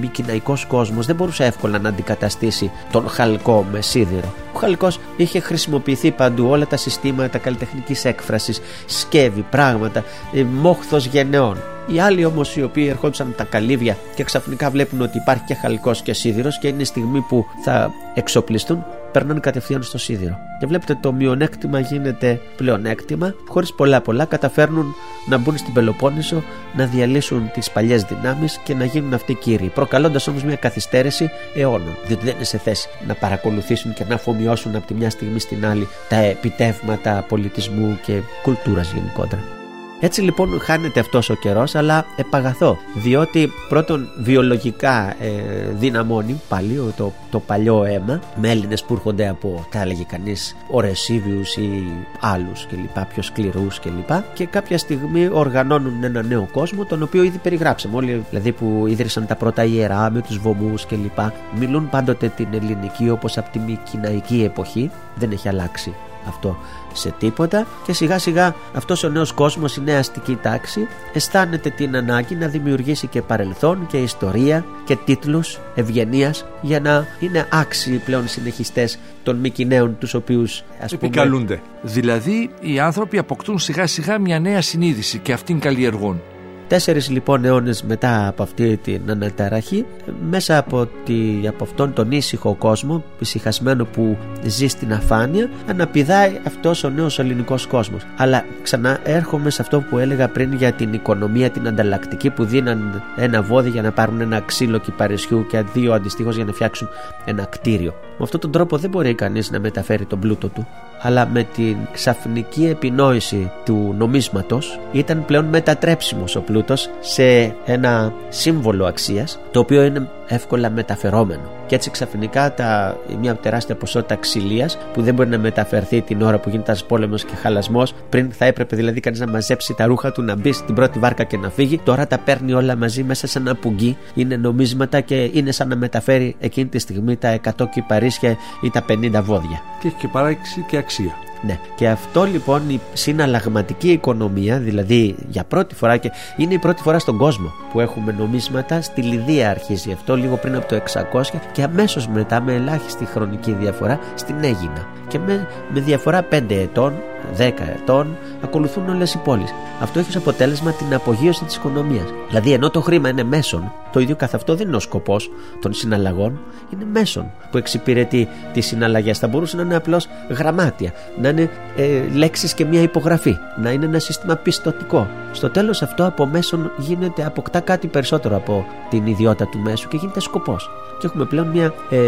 μικυναϊκό κόσμος δεν μπορούσε εύκολα να αντικαταστήσει τον χαλκό με σίδηρο. Ο χαλκός είχε χρησιμοποιηθεί παντού όλα τα συστήματα καλλιτεχνικής έκφρασης, σκεύη, πράγματα, ε, μόχθος γενεών. Οι άλλοι όμως οι οποίοι ερχόντουσαν τα καλύβια και ξαφνικά βλέπουν ότι υπάρχει και χαλκός και σίδηρος και είναι η στιγμή που θα εξοπλιστούν, περνάνε κατευθείαν στο σίδηρο. Και βλέπετε το μειονέκτημα γίνεται πλεονέκτημα, χωρίς πολλά πολλά καταφέρνουν να μπουν στην Πελοπόννησο, να διαλύσουν τις παλιές δυνάμεις και να γίνουν αυτοί κύριοι. Προκαλώντας όμως μια καθυστέρηση αιώνων, διότι δεν είναι σε θέση να παρακολουθήσουν και να αφομοιώσουν από τη μια στιγμή στην άλλη τα επιτεύγματα πολιτισμού και κουλτούρας γενικότερα. Έτσι λοιπόν χάνεται αυτός ο καιρός αλλά επαγαθώ διότι πρώτον βιολογικά ε, δυναμώνει πάλι το, το παλιό αίμα. Με Έλληνες που έρχονται από τα έλεγε κανείς ορεσίβιους ή άλλους και λοιπά πιο σκληρούς και λοιπά και κάποια στιγμή οργανώνουν ένα νέο κόσμο τον οποίο ήδη περιγράψαμε. Όλοι δηλαδή που ίδρυσαν τα πρώτα ιερά με τους βωμούς και λοιπά μιλούν πάντοτε την ελληνική όπως από τη μικυναϊκή εποχή. Δεν έχει αλλάξει αυτό σε τίποτα και σιγά σιγά αυτός ο νέος κόσμος, η νέα αστική τάξη αισθάνεται την ανάγκη να δημιουργήσει και παρελθόν και ιστορία και τίτλους ευγενίας για να είναι άξιοι πλέον συνεχιστές των Μικυναίων τους οποίους ας Επικαλούνται. Δηλαδή οι άνθρωποι αποκτούν σιγά σιγά μια νέα συνείδηση και αυτήν καλλιεργούν. Τέσσερις λοιπόν αιώνες μετά από αυτή την αναταραχή μέσα από, τη, από αυτόν τον ήσυχο κόσμο ησυχασμένο που ζει στην αφάνεια αναπηδάει αυτός ο νέος ελληνικός κόσμος. Αλλά ξανά έρχομαι σε αυτό που έλεγα πριν για την οικονομία την ανταλλακτική που δίναν ένα βόδι για να πάρουν ένα ξύλο κυπαρισιού και δύο αντιστοίχως για να φτιάξουν ένα κτίριο. Με αυτόν τον τρόπο δεν μπορεί κανείς να μεταφέρει τον πλούτο του αλλά με την ξαφνική επινόηση του νομίσματος ήταν πλέον μετατρέψιμος ο πλούτος σε ένα σύμβολο αξίας το οποίο είναι εύκολα μεταφερόμενο. Και έτσι ξαφνικά τα, μια τεράστια ποσότητα ξυλίας που δεν μπορεί να μεταφερθεί την ώρα που γίνεται ένας πόλεμος και χαλασμός, πριν θα έπρεπε δηλαδή κανείς να μαζέψει τα ρούχα του, να μπει στην πρώτη βάρκα και να φύγει. Τώρα τα παίρνει όλα μαζί μέσα σε ένα πουγγί, είναι νομίσματα και είναι σαν να μεταφέρει εκείνη τη στιγμή τα 100 κυπαρίσια ή τα 50 βόδια. Και έχει και παράξιση και αξία. galaxia, Ναι. Και αυτό λοιπόν η συναλλαγματική οικονομία, δηλαδή για πρώτη φορά και είναι η πρώτη φορά στον κόσμο που έχουμε νομίσματα, στη Λιδία αρχίζει αυτό λίγο πριν από το 600 και αμέσως μετά με ελάχιστη χρονική διαφορά στην Αίγινα. Και με, με διαφορά 5 ετών 10 ετών ακολουθούν όλες οι πόλεις. Αυτό έχει ως αποτέλεσμα την απογείωση της οικονομίας. Δηλαδή, ενώ το χρήμα είναι μέσον, το ίδιο καθ' αυτό δεν είναι ο σκοπός των συναλλαγών, είναι μέσον που εξυπηρετεί τις συναλλαγές. Θα μπορούσε να είναι απλώς γραμμάτια, να είναι ε, λέξεις και μια υπογραφή, να είναι ένα σύστημα πιστοτικό. Στο τέλος αυτό από μέσον γίνεται, αποκτά κάτι περισσότερο από την ιδιότητα του μέσου και γίνεται σκοπός. Και έχουμε πλέον μια, ε,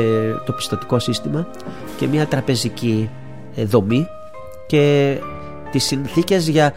το πιστοτικό σύστημα και μια τραπεζική ε, δομή και τις συνθήκες για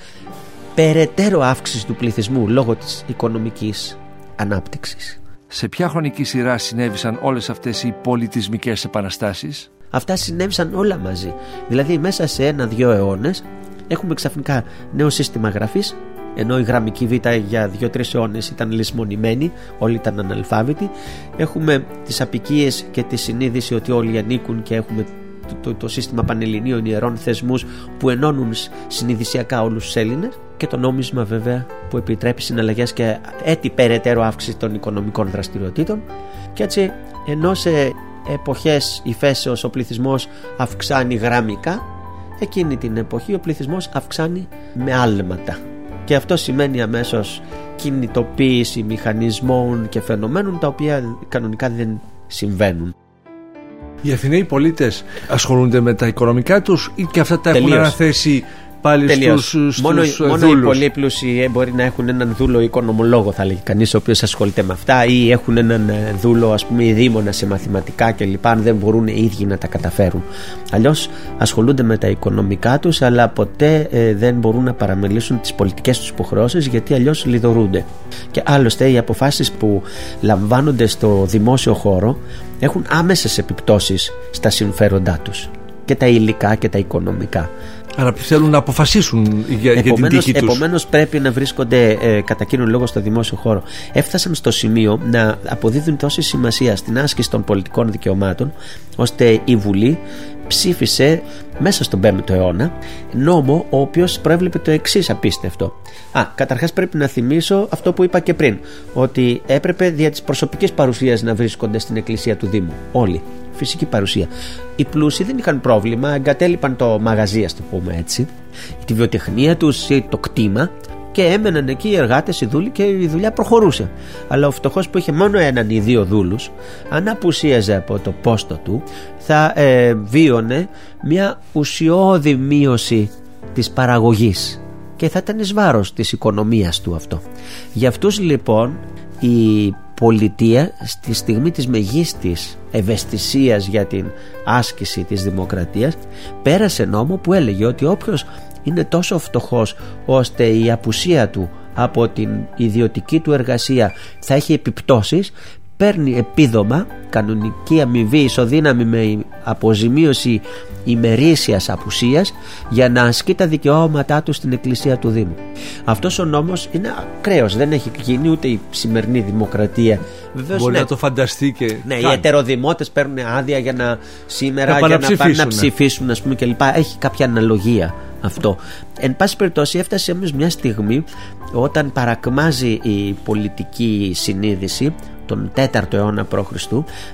περαιτέρω αύξηση του πληθυσμού λόγω της οικονομικής ανάπτυξης. Σε ποια χρονική σειρά συνέβησαν όλες αυτές οι πολιτισμικές επαναστάσεις; Αυτά συνέβησαν όλα μαζί. Δηλαδή μέσα σε ένα-δυο αιώνες έχουμε ξαφνικά νέο σύστημα γραφής ενώ η γραμμική β για δύο-τρεις αιώνες ήταν λησμονημένη, όλοι ήταν αναλφάβητοι. Έχουμε τις απικίες και τη συνείδηση ότι όλοι ανήκουν και έχουμε το, το, σύστημα πανελληνίων ιερών θεσμούς που ενώνουν συνειδησιακά όλους τους Έλληνες και το νόμισμα βέβαια που επιτρέπει συναλλαγές και έτσι περαιτέρω αύξηση των οικονομικών δραστηριοτήτων και έτσι ενώ σε εποχές υφέσεως ο πληθυσμός αυξάνει γραμμικά εκείνη την εποχή ο πληθυσμός αυξάνει με άλματα και αυτό σημαίνει αμέσως κινητοποίηση μηχανισμών και φαινομένων τα οποία κανονικά δεν συμβαίνουν. Οι Αθηναίοι πολίτες ασχολούνται με τα οικονομικά τους ή και αυτά τα έχουν Τελείως. αναθέσει πάλι Τελείως. στους, στους μόνο, ε, μόνο οι δούλους. πολύ πλούσιοι ε, μπορεί να έχουν έναν δούλο οικονομολόγο, θα λέγει κανείς, ο οποίος ασχολείται με αυτά, ή έχουν έναν ε, δούλο, ας πούμε, ειδήμονα σε μαθηματικά κλπ. Αν δεν μπορούν οι ίδιοι να τα καταφέρουν. Αλλιώς ασχολούνται με τα οικονομικά τους, αλλά ποτέ ε, δεν μπορούν να παραμελήσουν τις πολιτικές τους υποχρεώσεις, γιατί αλλιώς λιδωρούνται. Και άλλωστε, οι αποφάσεις που λαμβάνονται στο δημόσιο χώρο έχουν άμεσες επιπτώσεις στα συμφέροντά τους και τα υλικά και τα οικονομικά. Άρα θέλουν να αποφασίσουν για, για την Επομένως, τύχη τους. επομένως πρέπει να βρίσκονται ε, κατά εκείνον λόγο στο δημόσιο χώρο. Έφτασαν στο σημείο να αποδίδουν τόση σημασία στην άσκηση των πολιτικών δικαιωμάτων ώστε η Βουλή ψήφισε μέσα στον 5ο αιώνα νόμο ο οποίος προέβλεπε το εξής απίστευτο. Α, καταρχάς πρέπει να θυμίσω αυτό που είπα και πριν ότι έπρεπε δια της προσωπικής παρουσίας να βρίσκονται στην εκκλησία του Δήμου. Όλοι. Φυσική παρουσία. Οι πλούσιοι δεν είχαν πρόβλημα, εγκατέλειπαν το μαγαζί, ας το πούμε έτσι, τη βιοτεχνία τους ή το κτήμα και έμεναν εκεί οι εργάτες, οι δούλοι και η δουλειά προχωρούσε. Αλλά ο φτωχός που είχε μόνο έναν ή δύο δούλους, αν απουσίαζε από το πόστο του, θα ε, βίωνε μια ουσιώδη μείωση της παραγωγής και θα ήταν εις βάρος της οικονομίας του αυτό. Για αυτούς λοιπόν η πολιτεία στη στιγμή της μεγίστης ευαισθησίας για την άσκηση της δημοκρατίας πέρασε νόμο που έλεγε ότι όποιος είναι τόσο φτωχός ώστε η απουσία του από την ιδιωτική του εργασία θα έχει επιπτώσεις παίρνει επίδομα κανονική αμοιβή ισοδύναμη με αποζημίωση ημερήσιας απουσίας για να ασκεί τα δικαιώματά του στην εκκλησία του Δήμου. Αυτός ο νόμος είναι ακραίος, δεν έχει γίνει ούτε η σημερινή δημοκρατία. Βεβαίως, Μπορεί ναι, να το φανταστεί και. ναι, οι κάνει. ετεροδημότες παίρνουν άδεια για να σήμερα Να για να πάνε να παραψηφίσουν. ψηφίσουν ας πούμε κλπ. Έχει κάποια αναλογία αυτό. Εν πάση περιπτώσει έφτασε όμως μια στιγμή όταν παρακμάζει η πολιτική συνείδηση τον 4ο αιώνα π.Χ.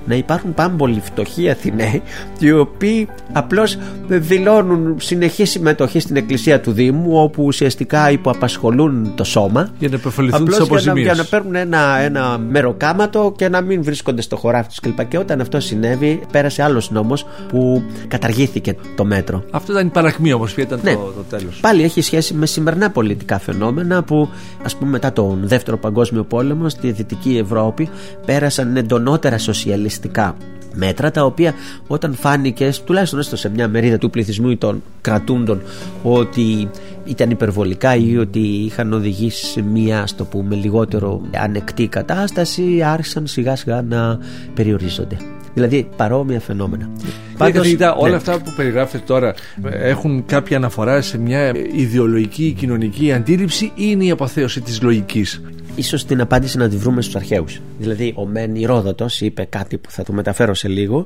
να υπάρχουν πάμπολοι φτωχοί Αθηναίοι οι οποίοι απλώς δηλώνουν συνεχή συμμετοχή στην εκκλησία του Δήμου όπου ουσιαστικά υποαπασχολούν το σώμα Για να επωφεληθούν Απλώς τις για να, αποζημίες. για να παίρνουν ένα, ένα μεροκάματο και να μην βρίσκονται στο χωράφι τους κλπ. Και όταν αυτό συνέβη, πέρασε άλλος νόμος που καταργήθηκε το μέτρο. Αυτό ήταν η παρακμή όμως. Ποιο ήταν Ναι. το, το τέλος. Πάλι έχει σχέση με σημερινά πολιτικά φαινόμενα που ας πούμε μετά τον δεύτερο παγκόσμιο πόλεμο στη Δυτική Ευρώπη πέρασαν εντονότερα σοσιαλιστικά μέτρα τα οποία όταν φάνηκε τουλάχιστον έστω σε μια μερίδα του πληθυσμού ή των κρατούντων ότι ήταν υπερβολικά ή ότι είχαν οδηγήσει σε μια ας το πούμε λιγότερο ανεκτή κατάσταση άρχισαν σιγά σιγά να περιορίζονται δηλαδή παρόμοια φαινόμενα Κύριε καθηγητά, όλα ναι. αυτά που περιγράφετε τώρα ε, έχουν κάποια αναφορά σε μια ιδεολογική κοινωνική αντίληψη ή είναι η αποθέωση της λογικής; Ίσως την απάντηση να τη βρούμε στους αρχαίους. Δηλαδή ο Μεν Ηρόδοτος είπε κάτι που θα το μεταφέρω σε λίγο.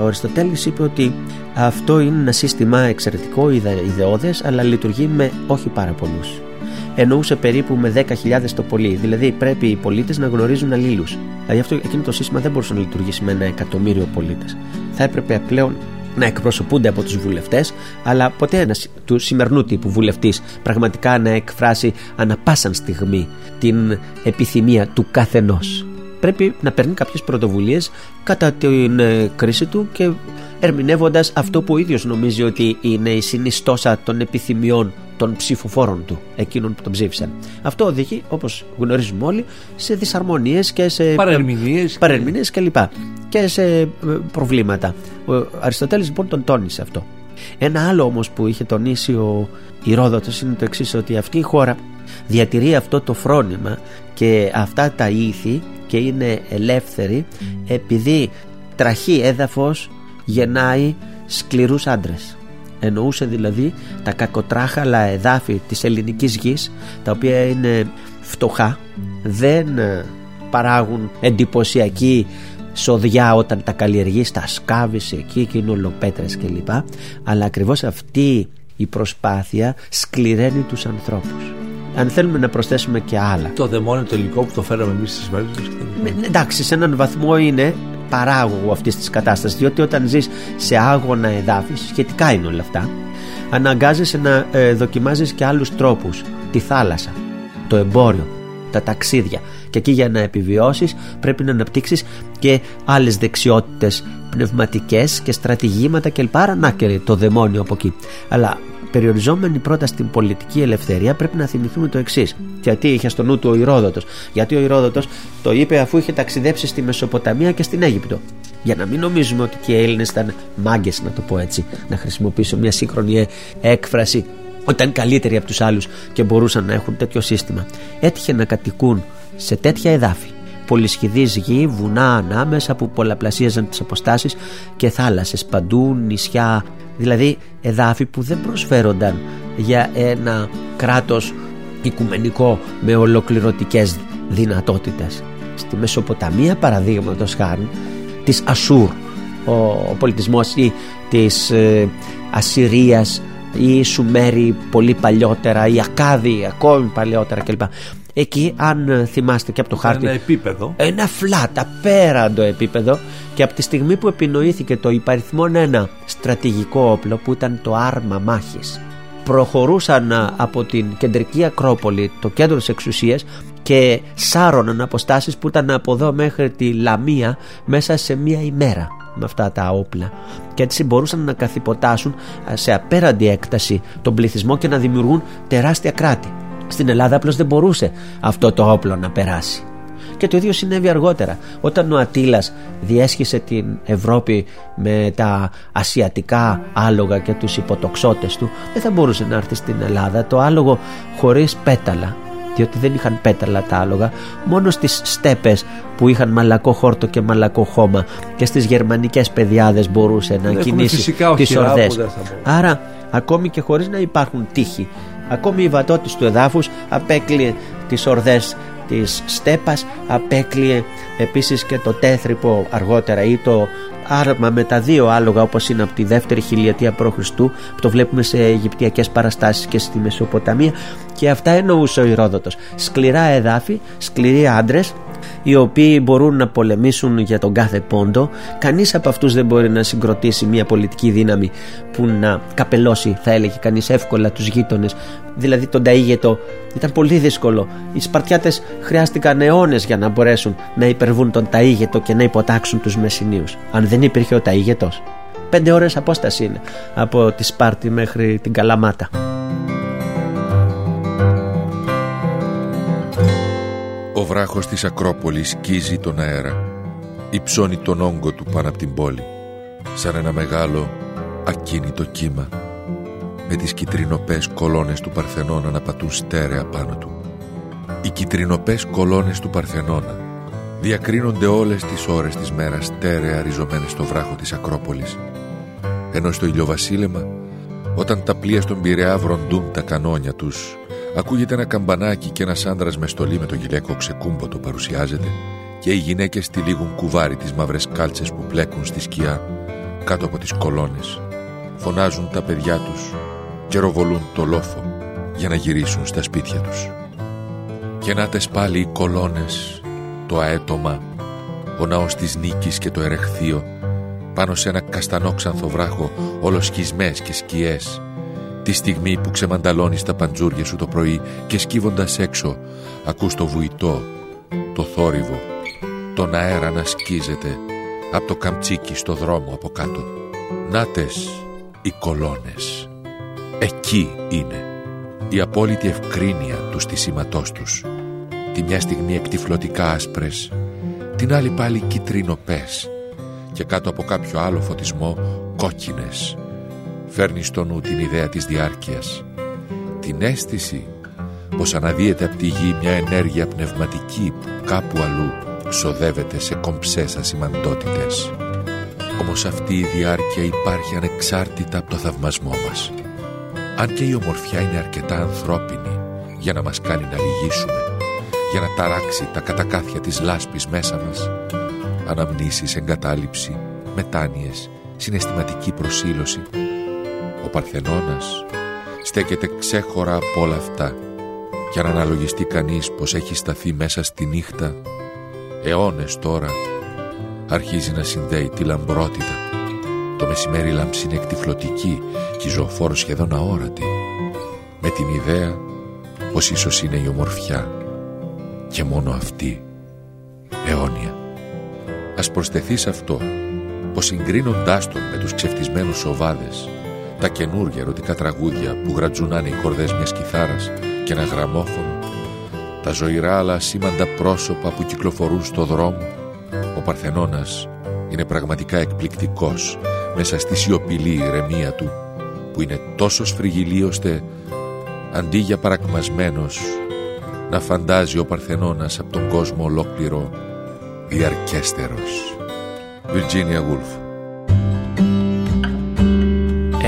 Ο Αριστοτέλης είπε ότι αυτό είναι ένα σύστημα εξαιρετικό, ιδε- ιδεώδες, αλλά λειτουργεί με όχι πάρα πολλούς. Εννοούσε περίπου με 10.000 το πολύ. Δηλαδή πρέπει οι πολίτες να γνωρίζουν αλλήλους. Δηλαδή αυτό, εκείνο το σύστημα δεν μπορούσε να λειτουργήσει με ένα εκατομμύριο πολίτες. Θα έπρεπε πλέον να εκπροσωπούνται από τους βουλευτές αλλά ποτέ ένας του σημερινού τύπου βουλευτής πραγματικά να εκφράσει ανα πάσαν στιγμή την επιθυμία του καθενός πρέπει να παίρνει κάποιες πρωτοβουλίες κατά την ε, κρίση του και ερμηνεύοντας αυτό που ο ίδιος νομίζει ότι είναι η συνιστόσα των επιθυμιών των ψηφοφόρων του, εκείνων που τον ψήφισαν. Αυτό οδηγεί, όπως γνωρίζουμε όλοι, σε δυσαρμονίες και σε Παρερμηνίες. παρερμηνίες κλπ. Και σε ε, προβλήματα. Ο Αριστοτέλης λοιπόν τον τόνισε αυτό. Ένα άλλο όμως που είχε τονίσει ο Ηρόδοτος είναι το εξής ότι αυτή η χώρα διατηρεί αυτό το φρόνημα και αυτά τα ήθη και είναι ελεύθερη επειδή τραχή έδαφος γεννάει σκληρούς άντρες. Εννοούσε δηλαδή τα κακοτράχαλα εδάφη της ελληνικής γης τα οποία είναι φτωχά, δεν ε, παράγουν εντυπωσιακή σοδιά όταν τα καλλιεργείς, τα σκάβεις εκεί και είναι ολοπέτρες κλπ. Αλλά ακριβώς αυτή η προσπάθεια σκληραίνει τους ανθρώπους. Αν θέλουμε να προσθέσουμε και άλλα. Το δαιμόνιο το υλικό που το φέραμε εμείς στις μέρες μας. Ναι, Εντάξει, σε έναν βαθμό είναι παράγωγο αυτής της κατάστασης διότι όταν ζεις σε άγωνα εδάφη σχετικά είναι όλα αυτά αναγκάζεσαι να ε, δοκιμάζεις και άλλους τρόπους τη θάλασσα, το εμπόριο, τα ταξίδια και εκεί για να επιβιώσεις πρέπει να αναπτύξεις και άλλες δεξιότητες πνευματικές και στρατηγήματα και Άρα να και το δαιμόνιο από εκεί αλλά περιοριζόμενοι πρώτα στην πολιτική ελευθερία, πρέπει να θυμηθούμε το εξής. Γιατί είχε στο νου του ο Ηρόδοτο. Γιατί ο Ηρόδοτο το είπε αφού είχε ταξιδέψει στη Μεσοποταμία και στην Αίγυπτο. Για να μην νομίζουμε ότι και οι Έλληνες ήταν μάγκες, να το πω έτσι, να χρησιμοποιήσω μια σύγχρονη έκφραση ότι ήταν καλύτεροι από τους άλλους και μπορούσαν να έχουν τέτοιο σύστημα. Έτυχε να κατοικούν σε τέτοια εδάφη πολυσχηδής γη, βουνά ανάμεσα που πολλαπλασίαζαν τις αποστάσεις και θάλασσες παντού, νησιά, δηλαδή εδάφη που δεν προσφέρονταν για ένα κράτος οικουμενικό με ολοκληρωτικές δυνατότητες. Στη Μεσοποταμία παραδείγματος χάρη της Ασούρ, ο, ο πολιτισμός ή της ε, Ασσυρίας ή η Σουμέρι πολύ παλιότερα, η Ακάδη ακόμη παλιότερα κλπ. Εκεί αν θυμάστε και από το χάρτη Ένα επίπεδο. Ένα φλάτ απέραντο επίπεδο. Και από τη στιγμή που επινοήθηκε το υπαριθμόν ένα στρατηγικό όπλο Που ήταν το άρμα μάχης Προχωρούσαν από την κεντρική Ακρόπολη Το κέντρο της εξουσίας Και σάρωναν αποστάσεις που ήταν από εδώ μέχρι τη Λαμία Μέσα σε μία ημέρα με αυτά τα όπλα. Και έτσι μπορούσαν να καθυποτάσουν σε απέραντη έκταση τον πληθυσμό και να δημιουργούν τεράστια κράτη. Στην Ελλάδα απλώς δεν μπορούσε αυτό το όπλο να περάσει. Και το ίδιο συνέβη αργότερα. Όταν ο Ατήλας διέσχισε την Ευρώπη με τα ασιατικά άλογα και τους υποτοξότες του, δεν θα μπορούσε να έρθει στην Ελλάδα το άλογο χωρίς πέταλα διότι δεν είχαν πέταλα τα άλογα μόνο στις στέπες που είχαν μαλακό χόρτο και μαλακό χώμα και στις γερμανικές παιδιάδες μπορούσε να κινήσει τις ορδές άρα ακόμη και χωρίς να υπάρχουν τείχοι Ακόμη η βατότης του εδάφους απέκλειε τις ορδές της στέπας, απέκλειε επίσης και το τέθρυπο αργότερα ή το άρμα με τα δύο άλογα όπως είναι από τη δεύτερη χιλιετία π.Χ. που το βλέπουμε σε Αιγυπτιακές παραστάσεις και στη Μεσοποταμία και αυτά εννοούσε ο Ηρόδοτος. Σκληρά εδάφη, σκληροί άντρες οι οποίοι μπορούν να πολεμήσουν για τον κάθε πόντο. Κανείς από αυτούς δεν μπορεί να συγκροτήσει μια πολιτική δύναμη που να καπελώσει, θα έλεγε κανείς εύκολα τους γείτονες. Δηλαδή τον Ταΐγετο ήταν πολύ δύσκολο. Οι Σπαρτιάτες χρειάστηκαν αιώνες για να μπορέσουν να υπερβούν τον Ταΐγετο και να υποτάξουν τους Μεσσηνίους. Αν δεν υπήρχε ο Ταΐγετος. Πέντε ώρες απόσταση είναι από τη Σπάρτη μέχρι την Καλαμάτα. Ο βράχος της Ακρόπολης σκίζει τον αέρα. Υψώνει τον όγκο του πάνω από την πόλη Σαν ένα μεγάλο ακίνητο κύμα. Με τις κυτρινοπές κολόνες του Παρθενώνα να πατούν στέρεα πάνω του. Οι κυτρινοπές κολόνες του Παρθενώνα Διακρίνονται όλες τις ώρες της μέρας στέρεα ριζωμένες στο βράχο της Ακρόπολης. Ενώ στο ηλιοβασίλεμα όταν τα πλοία στον Πειραιά βροντούν τα κανόνια τους Ακούγεται ένα καμπανάκι και ένας άντρας με στολή με το γυλαίκο ξεκούμποτο παρουσιάζεται και οι γυναίκες τυλίγουν κουβάρι τις μαύρες κάλτσες που πλέκουν στη σκιά κάτω από τις κολόνες. Φωνάζουν τα παιδιά τους και ροβολούν το λόφο για να γυρίσουν στα σπίτια τους. Και να πάλι οι κολόνες, το αέτομα, ο ναός της νίκης και το ερεχθείο πάνω σε ένα καστανόξανθο βράχο ολοσχισμές και σκιές Τη στιγμή που ξεμανταλώνεις τα παντζούρια σου το πρωί και σκύβοντας έξω ακούς το βουητό, το θόρυβο, τον αέρα να σκίζεται από το καμτσίκι στο δρόμο από κάτω. Νάτες οι κολόνες. Εκεί είναι η απόλυτη ευκρίνεια του στισίματός τους. Τη μια στιγμή εκτιφλωτικά άσπρες, την άλλη πάλι κυτρινοπές και κάτω από κάποιο άλλο φωτισμό κόκκινες φέρνει στο νου την ιδέα της διάρκειας. Την αίσθηση πως αναδύεται από τη γη μια ενέργεια πνευματική που κάπου αλλού ξοδεύεται σε κομψές ασημαντότητες. Όμως αυτή η διάρκεια υπάρχει ανεξάρτητα από το θαυμασμό μας. Αν και η ομορφιά είναι αρκετά ανθρώπινη για να μας κάνει να λυγίσουμε, για να ταράξει τα κατακάθια της λάσπης μέσα μας, αναμνήσεις, εγκατάλειψη, μετάνοιες, συναισθηματική προσήλωση, ο Παρθενώνας στέκεται ξέχωρα από όλα αυτά για να αναλογιστεί κανείς πως έχει σταθεί μέσα στη νύχτα αιώνες τώρα αρχίζει να συνδέει τη λαμπρότητα. Το μεσημέρι η λάμψη είναι εκτυφλωτική και η ζωοφόρο σχεδόν αόρατη. Με την ιδέα πως ίσως είναι η ομορφιά και μόνο αυτή αιώνια. Ας προσθεθεί σε αυτό πως συγκρίνοντάς τον με τους ξεφτισμένους σοβάδες τα καινούργια ερωτικά τραγούδια που γρατζουνάνε οι κορδές μιας κιθάρας και ένα γραμμόφωνο. Τα ζωηρά αλλά σήμαντα πρόσωπα που κυκλοφορούν στο δρόμο. Ο Παρθενώνας είναι πραγματικά εκπληκτικός μέσα στη σιωπηλή ηρεμία του που είναι τόσο σφριγιλή ώστε αντί για παρακμασμένος να φαντάζει ο Παρθενώνας από τον κόσμο ολόκληρο διαρκέστερος. Virginia Woolf